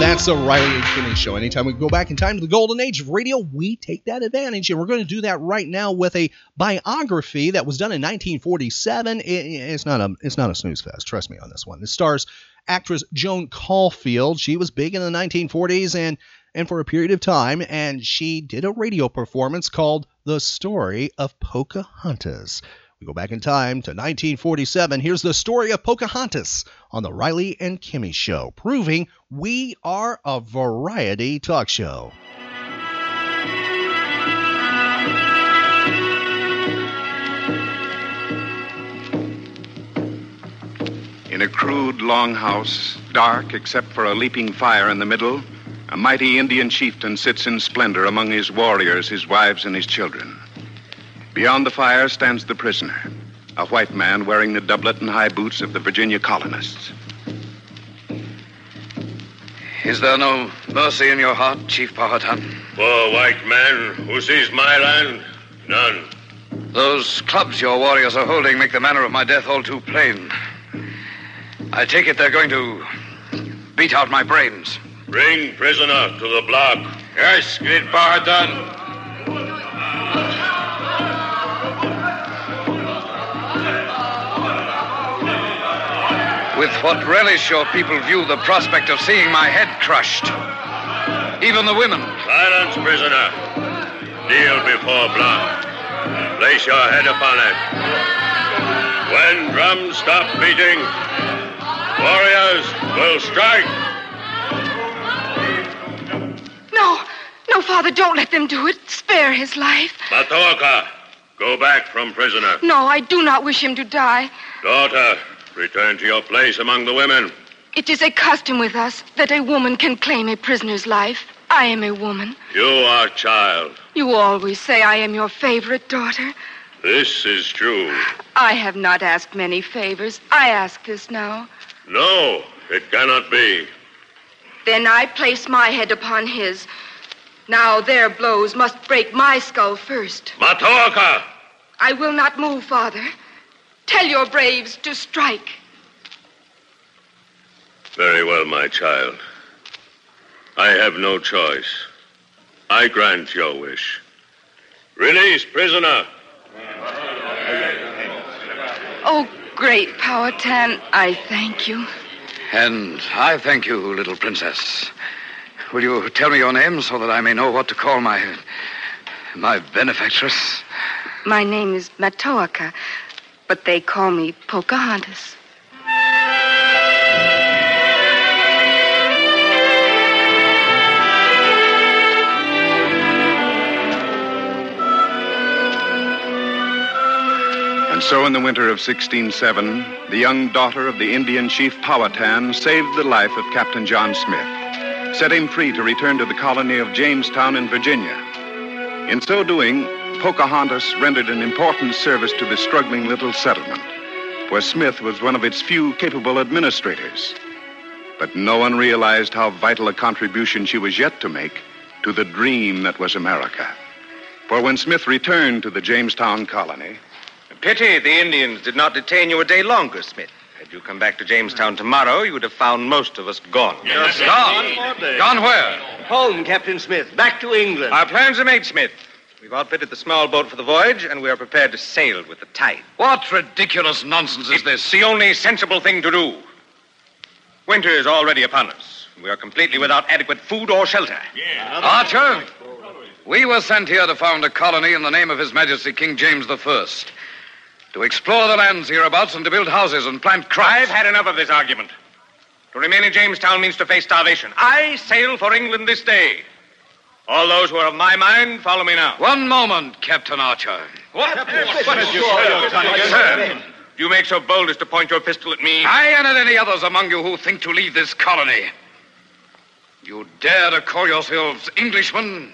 And that's the Riley and Kimmy Show. Anytime we go back in time to the golden age of radio, we take that advantage. And we're going to do that right now with a biography that was done in 1947. It- it's not a it's not a snooze fest. Trust me on this one. It stars actress Joan Caulfield. She was big in the 1940s and and for a period of time, and she did a radio performance called "The Story of Pocahontas." We go back in time to 1947. Here's the story of Pocahontas on the Riley and Kimmy Show, proving we are a variety talk show. In a crude longhouse, dark except for a leaping fire in the middle, a mighty Indian chieftain sits in splendor among his warriors, his wives, and his children. Beyond the fire stands the prisoner, a white man wearing the doublet and high boots of the Virginia colonists. Is there no mercy in your heart, Chief Powhatan? For white man who sees my land, none. Those clubs your warriors are holding make the manner of my death all too plain. I take it they're going to beat out my brains. Bring prisoner to the block. Yes, great Powhatan. With what relish your people view the prospect of seeing my head crushed. Even the women. Silence, prisoner. Kneel before block. Place your head upon it. When drums stop beating, warriors will strike. No, no, Father, don't let them do it. Spare his life. Matoaka, go back from prisoner. No, I do not wish him to die. Daughter, return to your place among the women. It is a custom with us that a woman can claim a prisoner's life. I am a woman. You are child. You always say I am your favorite daughter. This is true. I have not asked many favors. I ask this now. No, it cannot be. Then I place my head upon his. Now their blows must break my skull first. Matoaka! I will not move, Father. Tell your braves to strike. Very well, my child. I have no choice. I grant your wish. Release prisoner. Oh, great Powhatan, I thank you. And I thank you, little princess. Will you tell me your name so that I may know what to call my. my benefactress? My name is Matoaka, but they call me Pocahontas. And so, in the winter of 1607, the young daughter of the Indian chief Powhatan saved the life of Captain John Smith, set him free to return to the colony of Jamestown in Virginia. In so doing, Pocahontas rendered an important service to the struggling little settlement, where Smith was one of its few capable administrators. But no one realized how vital a contribution she was yet to make to the dream that was America. For when Smith returned to the Jamestown colony, Pity the Indians did not detain you a day longer, Smith. Had you come back to Jamestown tomorrow, you would have found most of us gone. Gone? Gone where? Home, Captain Smith. Back to England. Our plans are made, Smith. We've outfitted the small boat for the voyage, and we are prepared to sail with the tide. What ridiculous nonsense is this? It's the only sensible thing to do. Winter is already upon us. We are completely without adequate food or shelter. Archer, we were sent here to found a colony in the name of His Majesty King James I. To explore the lands hereabouts and to build houses and plant crops. I've had enough of this argument. To remain in Jamestown means to face starvation. I sail for England this day. All those who are of my mind, follow me now. One moment, Captain Archer. What? What is your Sir, do you make so bold as to point your pistol at me? I and any others among you who think to leave this colony. You dare to call yourselves Englishmen?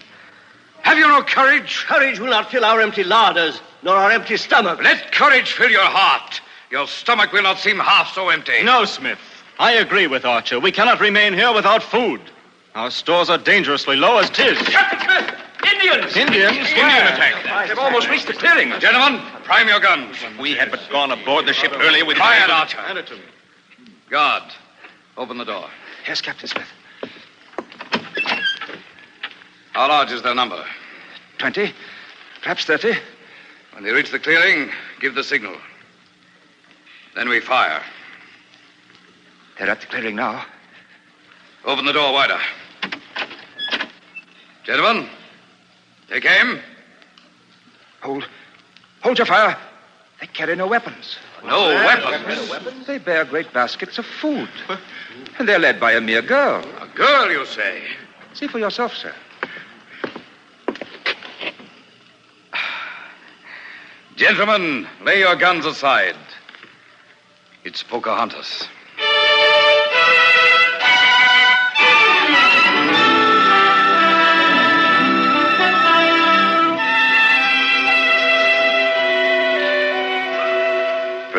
Have you no courage? Courage will not fill our empty larders, nor our empty stomachs. Let courage fill your heart. Your stomach will not seem half so empty. No, Smith. I agree with Archer. We cannot remain here without food. Our stores are dangerously low as tis. Captain Smith! Indians! Indians? Indian attack. They've almost reached the clearing. Gentlemen, prime your guns. We had but gone aboard the ship earlier with... Quiet, Archer. Hand it to me. Guard, open the door. Yes, Captain Smith. How large is their number? Twenty, perhaps thirty. When they reach the clearing, give the signal. Then we fire. They're at the clearing now. Open the door wider. Gentlemen, take aim. Hold. Hold your fire. They carry no weapons. No weapons? They bear great baskets of food. And they're led by a mere girl. A girl, you say? See for yourself, sir. Gentlemen, lay your guns aside. It's Pocahontas.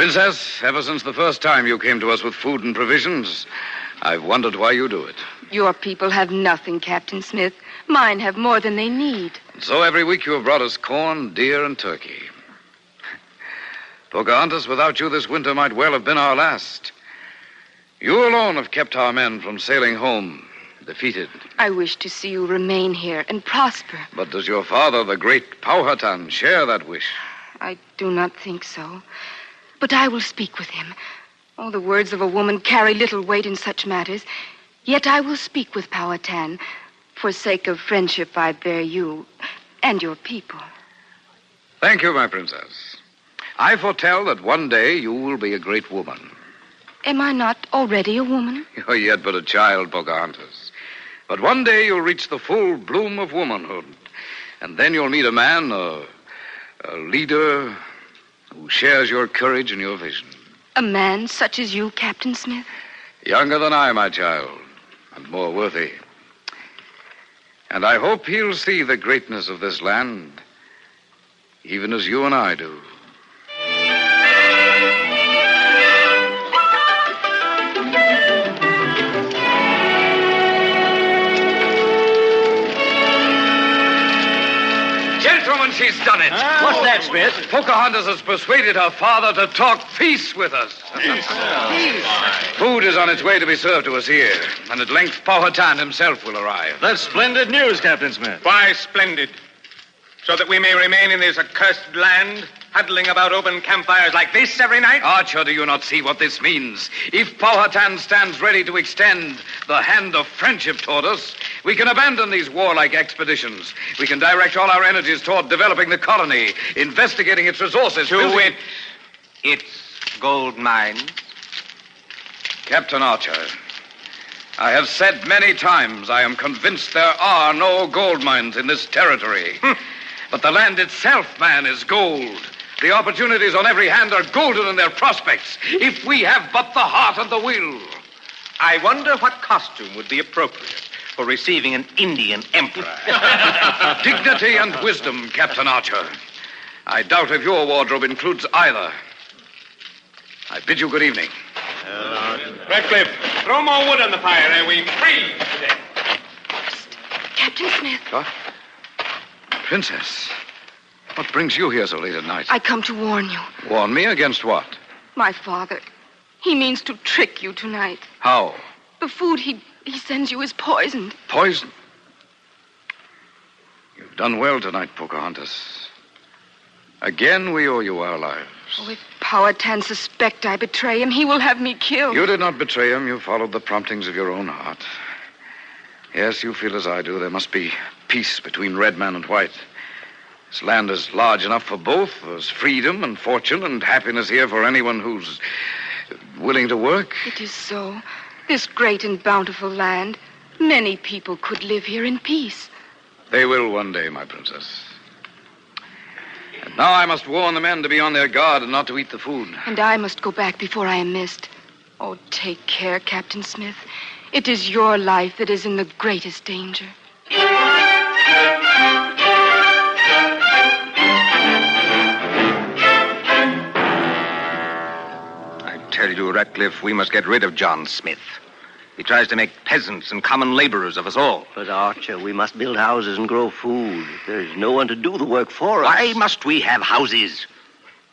Princess, ever since the first time you came to us with food and provisions, I've wondered why you do it. Your people have nothing, Captain Smith. Mine have more than they need. So every week you have brought us corn, deer, and turkey. Pocahontas, without you, this winter might well have been our last. You alone have kept our men from sailing home, defeated. I wish to see you remain here and prosper. But does your father, the great Powhatan, share that wish? I do not think so. But I will speak with him. Oh, the words of a woman carry little weight in such matters. Yet I will speak with Powhatan. For sake of friendship, I bear you and your people. Thank you, my princess. I foretell that one day you will be a great woman. Am I not already a woman? You're yet but a child, Pocahontas. But one day you'll reach the full bloom of womanhood. And then you'll meet a man, a, a leader who shares your courage and your vision. A man such as you, Captain Smith? Younger than I, my child, and more worthy. And I hope he'll see the greatness of this land, even as you and I do. She's done it. What's that, Smith? Pocahontas has persuaded her father to talk peace with us. Peace! Food is on its way to be served to us here, and at length Powhatan himself will arrive. That's splendid news, Captain Smith. Why splendid? So that we may remain in this accursed land, huddling about open campfires like this every night? Archer, do you not see what this means? If Powhatan stands ready to extend the hand of friendship toward us, we can abandon these warlike expeditions. We can direct all our energies toward developing the colony, investigating its resources. To building- wit, its gold mines. Captain Archer, I have said many times I am convinced there are no gold mines in this territory. Hmm. but the land itself, man, is gold. The opportunities on every hand are golden in their prospects, if we have but the heart and the will. I wonder what costume would be appropriate for receiving an Indian emperor. Dignity and wisdom, Captain Archer. I doubt if your wardrobe includes either. I bid you good evening. Ratcliffe, throw more wood on the fire and we freeze to death. Captain Smith, What? Princess, what brings you here so late at night? I come to warn you. Warn me against what? My father, he means to trick you tonight. How? The food he, he sends you is poisoned. Poison? You've done well tonight, Pocahontas. Again, we owe you our lives. Oh, if Powhatan suspect I betray him, he will have me killed. You did not betray him. You followed the promptings of your own heart. Yes, you feel as I do. There must be peace between red man and white. This land is large enough for both. There's freedom and fortune and happiness here for anyone who's willing to work. It is so. This great and bountiful land, many people could live here in peace. They will one day, my princess. And now I must warn the men to be on their guard and not to eat the food. And I must go back before I am missed. Oh, take care, Captain Smith. It is your life that is in the greatest danger. Tell you, Ratcliffe, we must get rid of John Smith. He tries to make peasants and common laborers of us all. But, Archer, we must build houses and grow food. There's no one to do the work for us. Why must we have houses?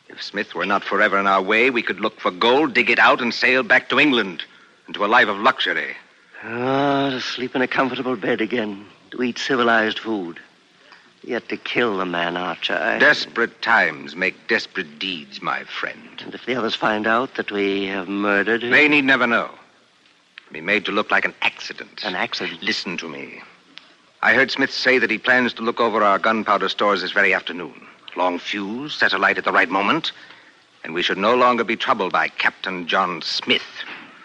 If Smith were not forever in our way, we could look for gold, dig it out, and sail back to England into a life of luxury. Ah, to sleep in a comfortable bed again, to eat civilized food. Yet to kill the man, Archer. I- Desperate times make desperate deeds, my friend. And if the others find out that we have murdered him. They need never know. Be made to look like an accident. An accident? Listen to me. I heard Smith say that he plans to look over our gunpowder stores this very afternoon. Long fuse, set alight at the right moment, and we should no longer be troubled by Captain John Smith.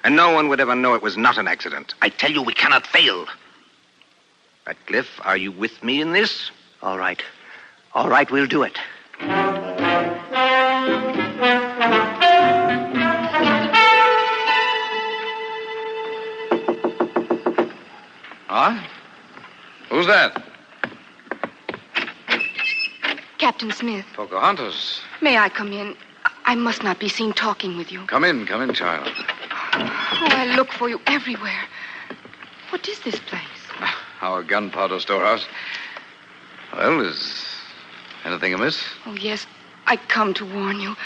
And no one would ever know it was not an accident. I tell you, we cannot fail. Ratcliffe, are you with me in this? All right. All right, we'll do it. Huh? Who's that? Captain Smith, Pocahontas. may I come in? I must not be seen talking with you. Come in, come in, child. Oh, I look for you everywhere. What is this place? Our gunpowder storehouse. Well, is anything amiss? Oh, yes, I come to warn you.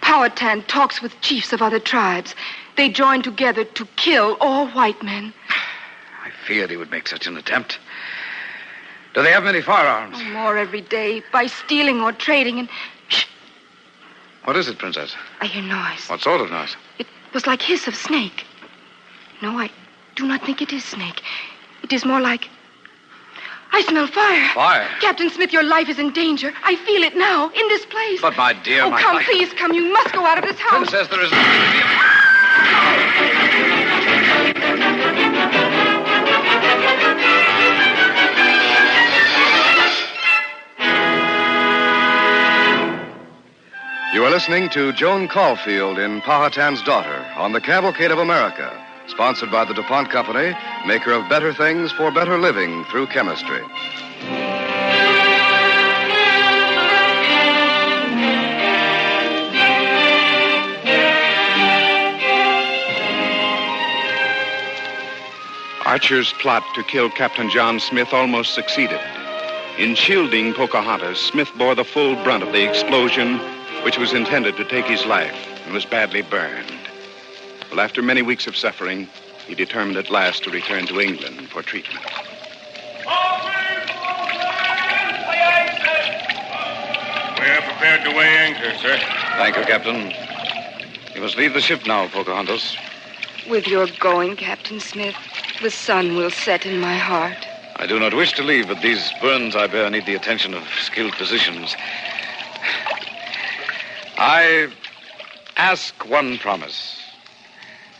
Powhatan talks with chiefs of other tribes. They join together to kill all white men. I feared he would make such an attempt. Do they have many firearms? Oh, more every day by stealing or trading. And Shh. What is it, Princess? I hear noise. What sort of noise? It was like hiss of snake. No, I do not think it is snake. It is more like. I smell fire. Fire? Captain Smith, your life is in danger. I feel it now, in this place. But, my dear, oh, my come, life- please come. You must go out of this house. Princess, there is nothing to be. You are listening to Joan Caulfield in Powhatan's Daughter on the Cavalcade of America, sponsored by the DuPont Company, maker of better things for better living through chemistry. Archer's plot to kill Captain John Smith almost succeeded. In shielding Pocahontas, Smith bore the full brunt of the explosion, which was intended to take his life and was badly burned. Well, after many weeks of suffering, he determined at last to return to England for treatment. We're prepared to weigh anchor, sir. Thank you, Captain. You must leave the ship now, Pocahontas. With your going, Captain Smith, the sun will set in my heart. I do not wish to leave, but these burns I bear need the attention of skilled physicians. I ask one promise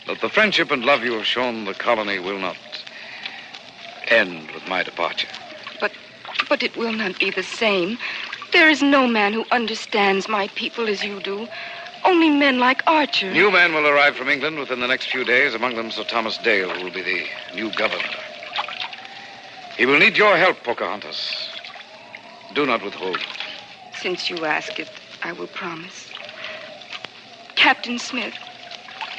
that the friendship and love you have shown the colony will not end with my departure. But it will not be the same. There is no man who understands my people as you do. Only men like Archer. New men will arrive from England within the next few days, among them Sir Thomas Dale, who will be the new governor. He will need your help, Pocahontas. Do not withhold. Since you ask it, I will promise. Captain Smith,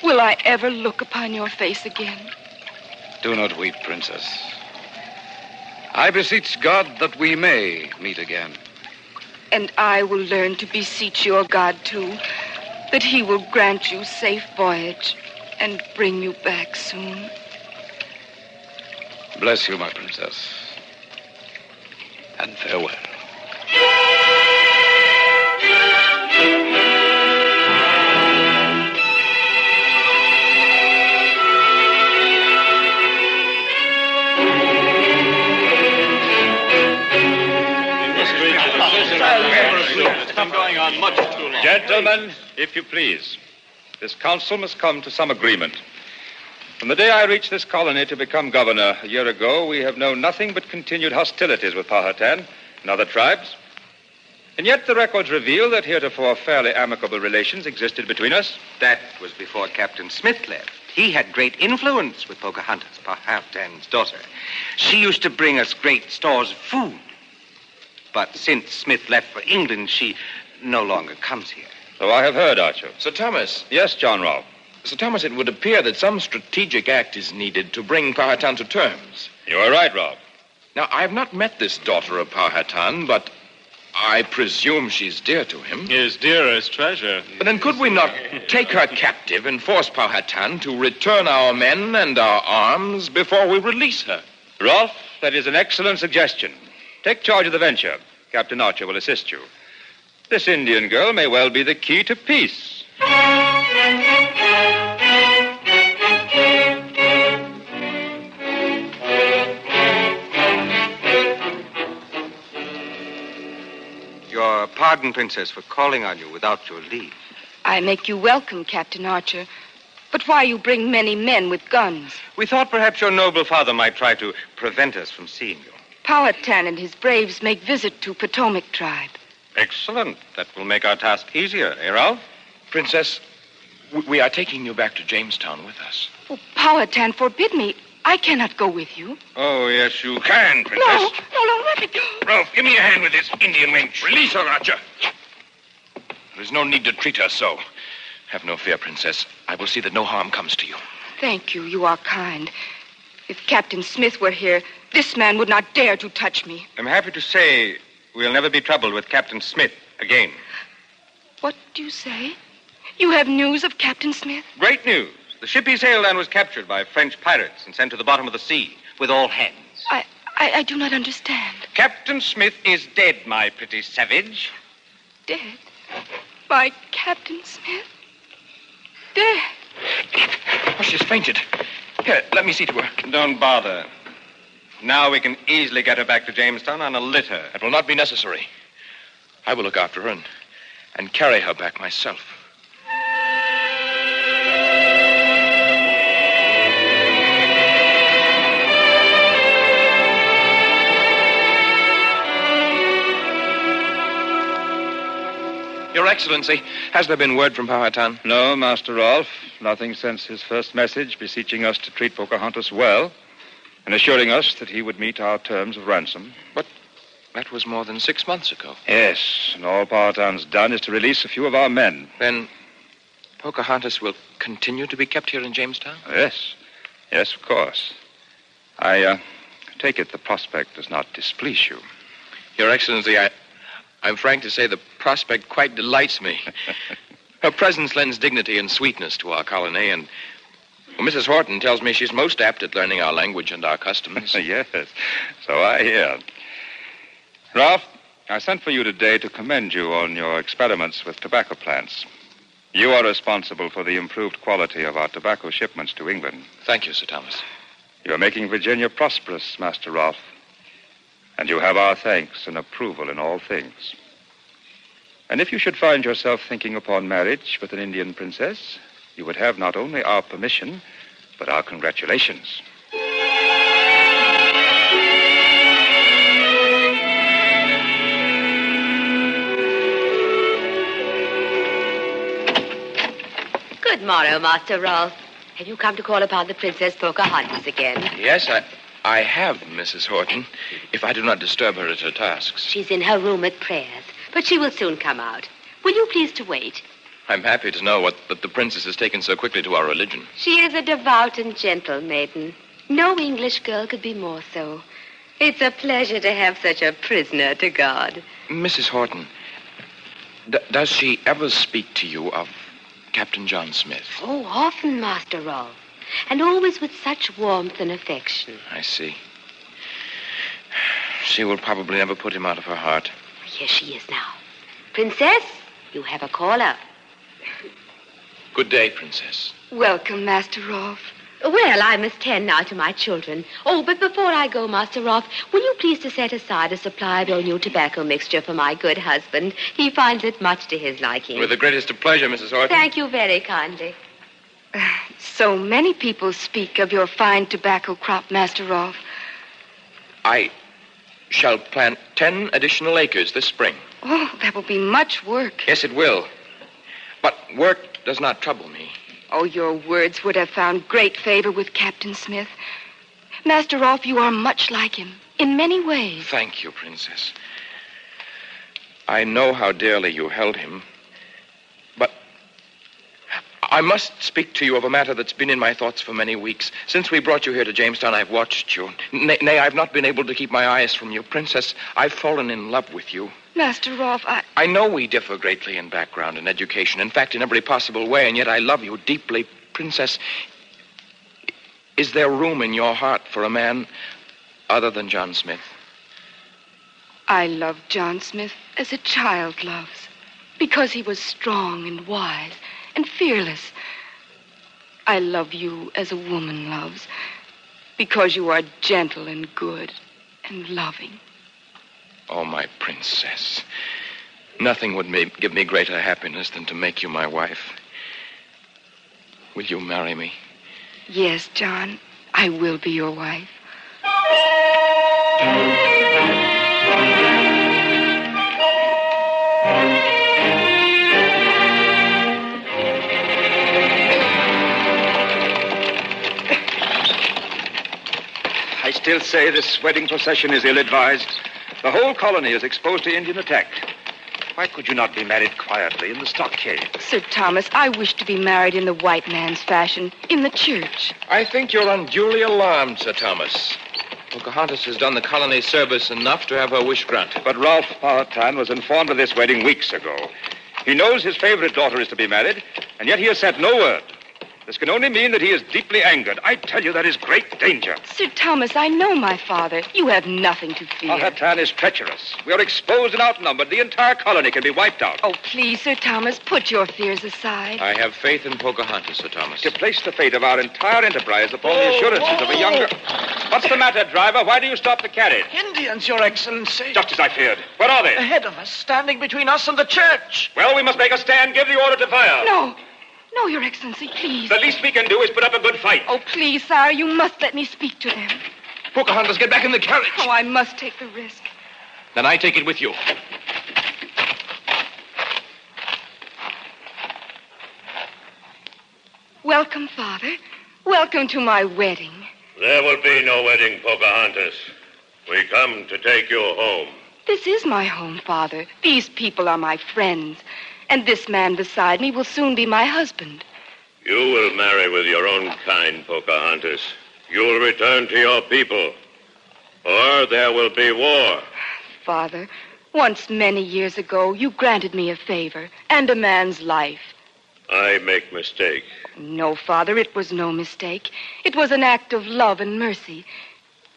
will I ever look upon your face again? Do not weep, Princess. I beseech God that we may meet again. And I will learn to beseech your God, too, that he will grant you safe voyage and bring you back soon. Bless you, my princess. And farewell. Been going on much too long. Gentlemen, if you please, this council must come to some agreement. From the day I reached this colony to become governor a year ago, we have known nothing but continued hostilities with Powhatan and other tribes. And yet the records reveal that heretofore fairly amicable relations existed between us. That was before Captain Smith left. He had great influence with Pocahontas, Powhatan's daughter. She used to bring us great stores of food. But since Smith left for England, she no longer comes here. So I have heard, Archer. Sir Thomas. Yes, John Rolfe. Sir Thomas, it would appear that some strategic act is needed to bring Powhatan to terms. You are right, Rolfe. Now, I have not met this daughter of Powhatan, but I presume she's dear to him. His dearest treasure. But then could we not take her captive and force Powhatan to return our men and our arms before we release her? Rolfe, that is an excellent suggestion. Take charge of the venture. Captain Archer will assist you. This Indian girl may well be the key to peace. Your pardon, Princess, for calling on you without your leave. I make you welcome, Captain Archer. But why you bring many men with guns? We thought perhaps your noble father might try to prevent us from seeing you. Powhatan and his braves make visit to Potomac tribe. Excellent. That will make our task easier, eh, Rolfe? Princess, we are taking you back to Jamestown with us. Oh, Powhatan forbid me. I cannot go with you. Oh, yes, you can, Princess. No, no, no, let me go. Rolfe, give me a hand with this Indian wench. Release her, Archer. There is no need to treat her so. Have no fear, Princess. I will see that no harm comes to you. Thank you. You are kind. If Captain Smith were here, this man would not dare to touch me. I'm happy to say we'll never be troubled with Captain Smith again. What do you say? You have news of Captain Smith? Great news. The ship he sailed on was captured by French pirates and sent to the bottom of the sea with all hands. I, I, I do not understand. Captain Smith is dead, my pretty savage. Dead? By Captain Smith? Dead? Oh, she's fainted. Here, let me see to her. Don't bother. Now we can easily get her back to Jamestown on a litter. It will not be necessary. I will look after her and, and carry her back myself. Your Excellency, has there been word from Powhatan? No, Master Rolfe. Nothing since his first message beseeching us to treat Pocahontas well and assuring us that he would meet our terms of ransom. But that was more than six months ago. Yes, and all Powhatan's done is to release a few of our men. Then Pocahontas will continue to be kept here in Jamestown? Yes, yes, of course. I uh, take it the prospect does not displease you. Your Excellency, I, I'm frank to say the prospect quite delights me. Her presence lends dignity and sweetness to our colony, and well, Mrs. Horton tells me she's most apt at learning our language and our customs. yes, so I hear. Rolfe, I sent for you today to commend you on your experiments with tobacco plants. You are responsible for the improved quality of our tobacco shipments to England. Thank you, Sir Thomas. You're making Virginia prosperous, Master Rolfe. And you have our thanks and approval in all things. And if you should find yourself thinking upon marriage with an Indian princess, you would have not only our permission, but our congratulations. Good morrow, Master Rolfe. Have you come to call upon the Princess Pocahontas again? Yes, I, I have, Mrs. Horton, if I do not disturb her at her tasks. She's in her room at prayers, but she will soon come out. Will you please to wait? I'm happy to know what, that the princess has taken so quickly to our religion. She is a devout and gentle maiden. No English girl could be more so. It's a pleasure to have such a prisoner to God. Mrs. Horton, d- does she ever speak to you of Captain John Smith? Oh, often, Master Rolfe. And always with such warmth and affection. I see. She will probably never put him out of her heart. Here she is now. Princess, you have a caller. Good day, Princess. Welcome, Master Rolfe. Well, I must tend now to my children. Oh, but before I go, Master Rolfe, will you please to set aside a supply of your new tobacco mixture for my good husband? He finds it much to his liking. With the greatest of pleasure, Mrs. Horton. Thank you very kindly. Uh, so many people speak of your fine tobacco crop, Master Rolfe. I shall plant ten additional acres this spring. Oh, that will be much work. Yes, it will. But work does not trouble me. Oh, your words would have found great favor with Captain Smith. Master Rolfe, you are much like him in many ways. Thank you, Princess. I know how dearly you held him, but I must speak to you of a matter that's been in my thoughts for many weeks. Since we brought you here to Jamestown, I've watched you. Nay, nay, I've not been able to keep my eyes from you. Princess, I've fallen in love with you. Master Rolfe, I. I know we differ greatly in background and education, in fact, in every possible way, and yet I love you deeply. Princess, is there room in your heart for a man other than John Smith? I loved John Smith as a child loves, because he was strong and wise and fearless. I love you as a woman loves, because you are gentle and good and loving. Oh, my princess. Nothing would ma- give me greater happiness than to make you my wife. Will you marry me? Yes, John, I will be your wife. I still say this wedding procession is ill advised. The whole colony is exposed to Indian attack. Why could you not be married quietly in the stockade? Sir Thomas, I wish to be married in the white man's fashion, in the church. I think you're unduly alarmed, Sir Thomas. Pocahontas has done the colony service enough to have her wish granted. But Rolfe Powhatan was informed of this wedding weeks ago. He knows his favorite daughter is to be married, and yet he has sent no word. This can only mean that he is deeply angered. I tell you, that is great danger. Sir Thomas, I know my father. You have nothing to fear. Powhatan is treacherous. We are exposed and outnumbered. The entire colony can be wiped out. Oh, please, Sir Thomas, put your fears aside. I have faith in Pocahontas, Sir Thomas. To place the fate of our entire enterprise upon the assurances of a younger. What's the matter, driver? Why do you stop the carriage? Indians, Your Excellency. Just as I feared. Where are they? Ahead of us, standing between us and the church. Well, we must make a stand. Give the order to fire. No. No, Your Excellency, please. The least we can do is put up a good fight. Oh, please, sire, you must let me speak to them. Pocahontas, get back in the carriage. Oh, I must take the risk. Then I take it with you. Welcome, Father. Welcome to my wedding. There will be no wedding, Pocahontas. We come to take you home. This is my home, Father. These people are my friends. And this man beside me will soon be my husband. You will marry with your own kind, Pocahontas. You will return to your people. Or there will be war. Father, once many years ago, you granted me a favor and a man's life. I make mistake. No, Father, it was no mistake. It was an act of love and mercy.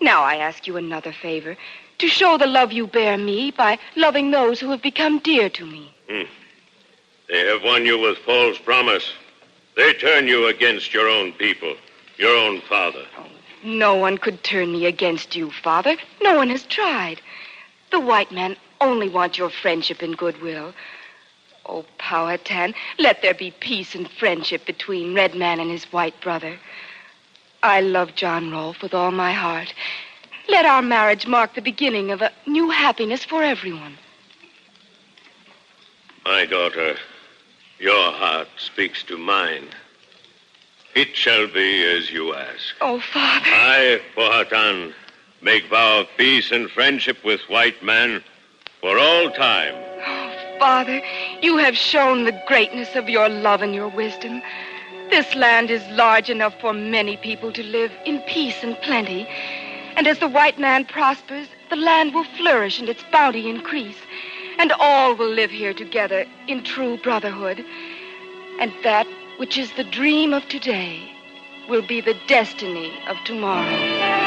Now I ask you another favor to show the love you bear me by loving those who have become dear to me. Hmm. They have won you with false promise. They turn you against your own people, your own father. No one could turn me against you, Father. No one has tried. The white men only want your friendship and goodwill. Oh, Powhatan, let there be peace and friendship between Red Man and his white brother. I love John Rolfe with all my heart. Let our marriage mark the beginning of a new happiness for everyone. My daughter, your heart speaks to mine. It shall be as you ask. Oh, Father. I, Powhatan, make vow of peace and friendship with white man for all time. Oh, Father, you have shown the greatness of your love and your wisdom. This land is large enough for many people to live in peace and plenty. And as the white man prospers, the land will flourish and its bounty increase. And all will live here together in true brotherhood. And that which is the dream of today will be the destiny of tomorrow.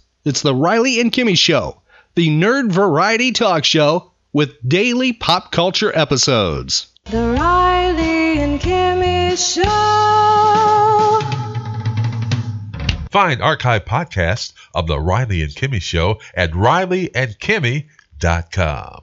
It's the Riley and Kimmy Show, the nerd variety talk show with daily pop culture episodes. The Riley and Kimmy Show. Find archive podcasts of The Riley and Kimmy Show at rileyandkimmy.com.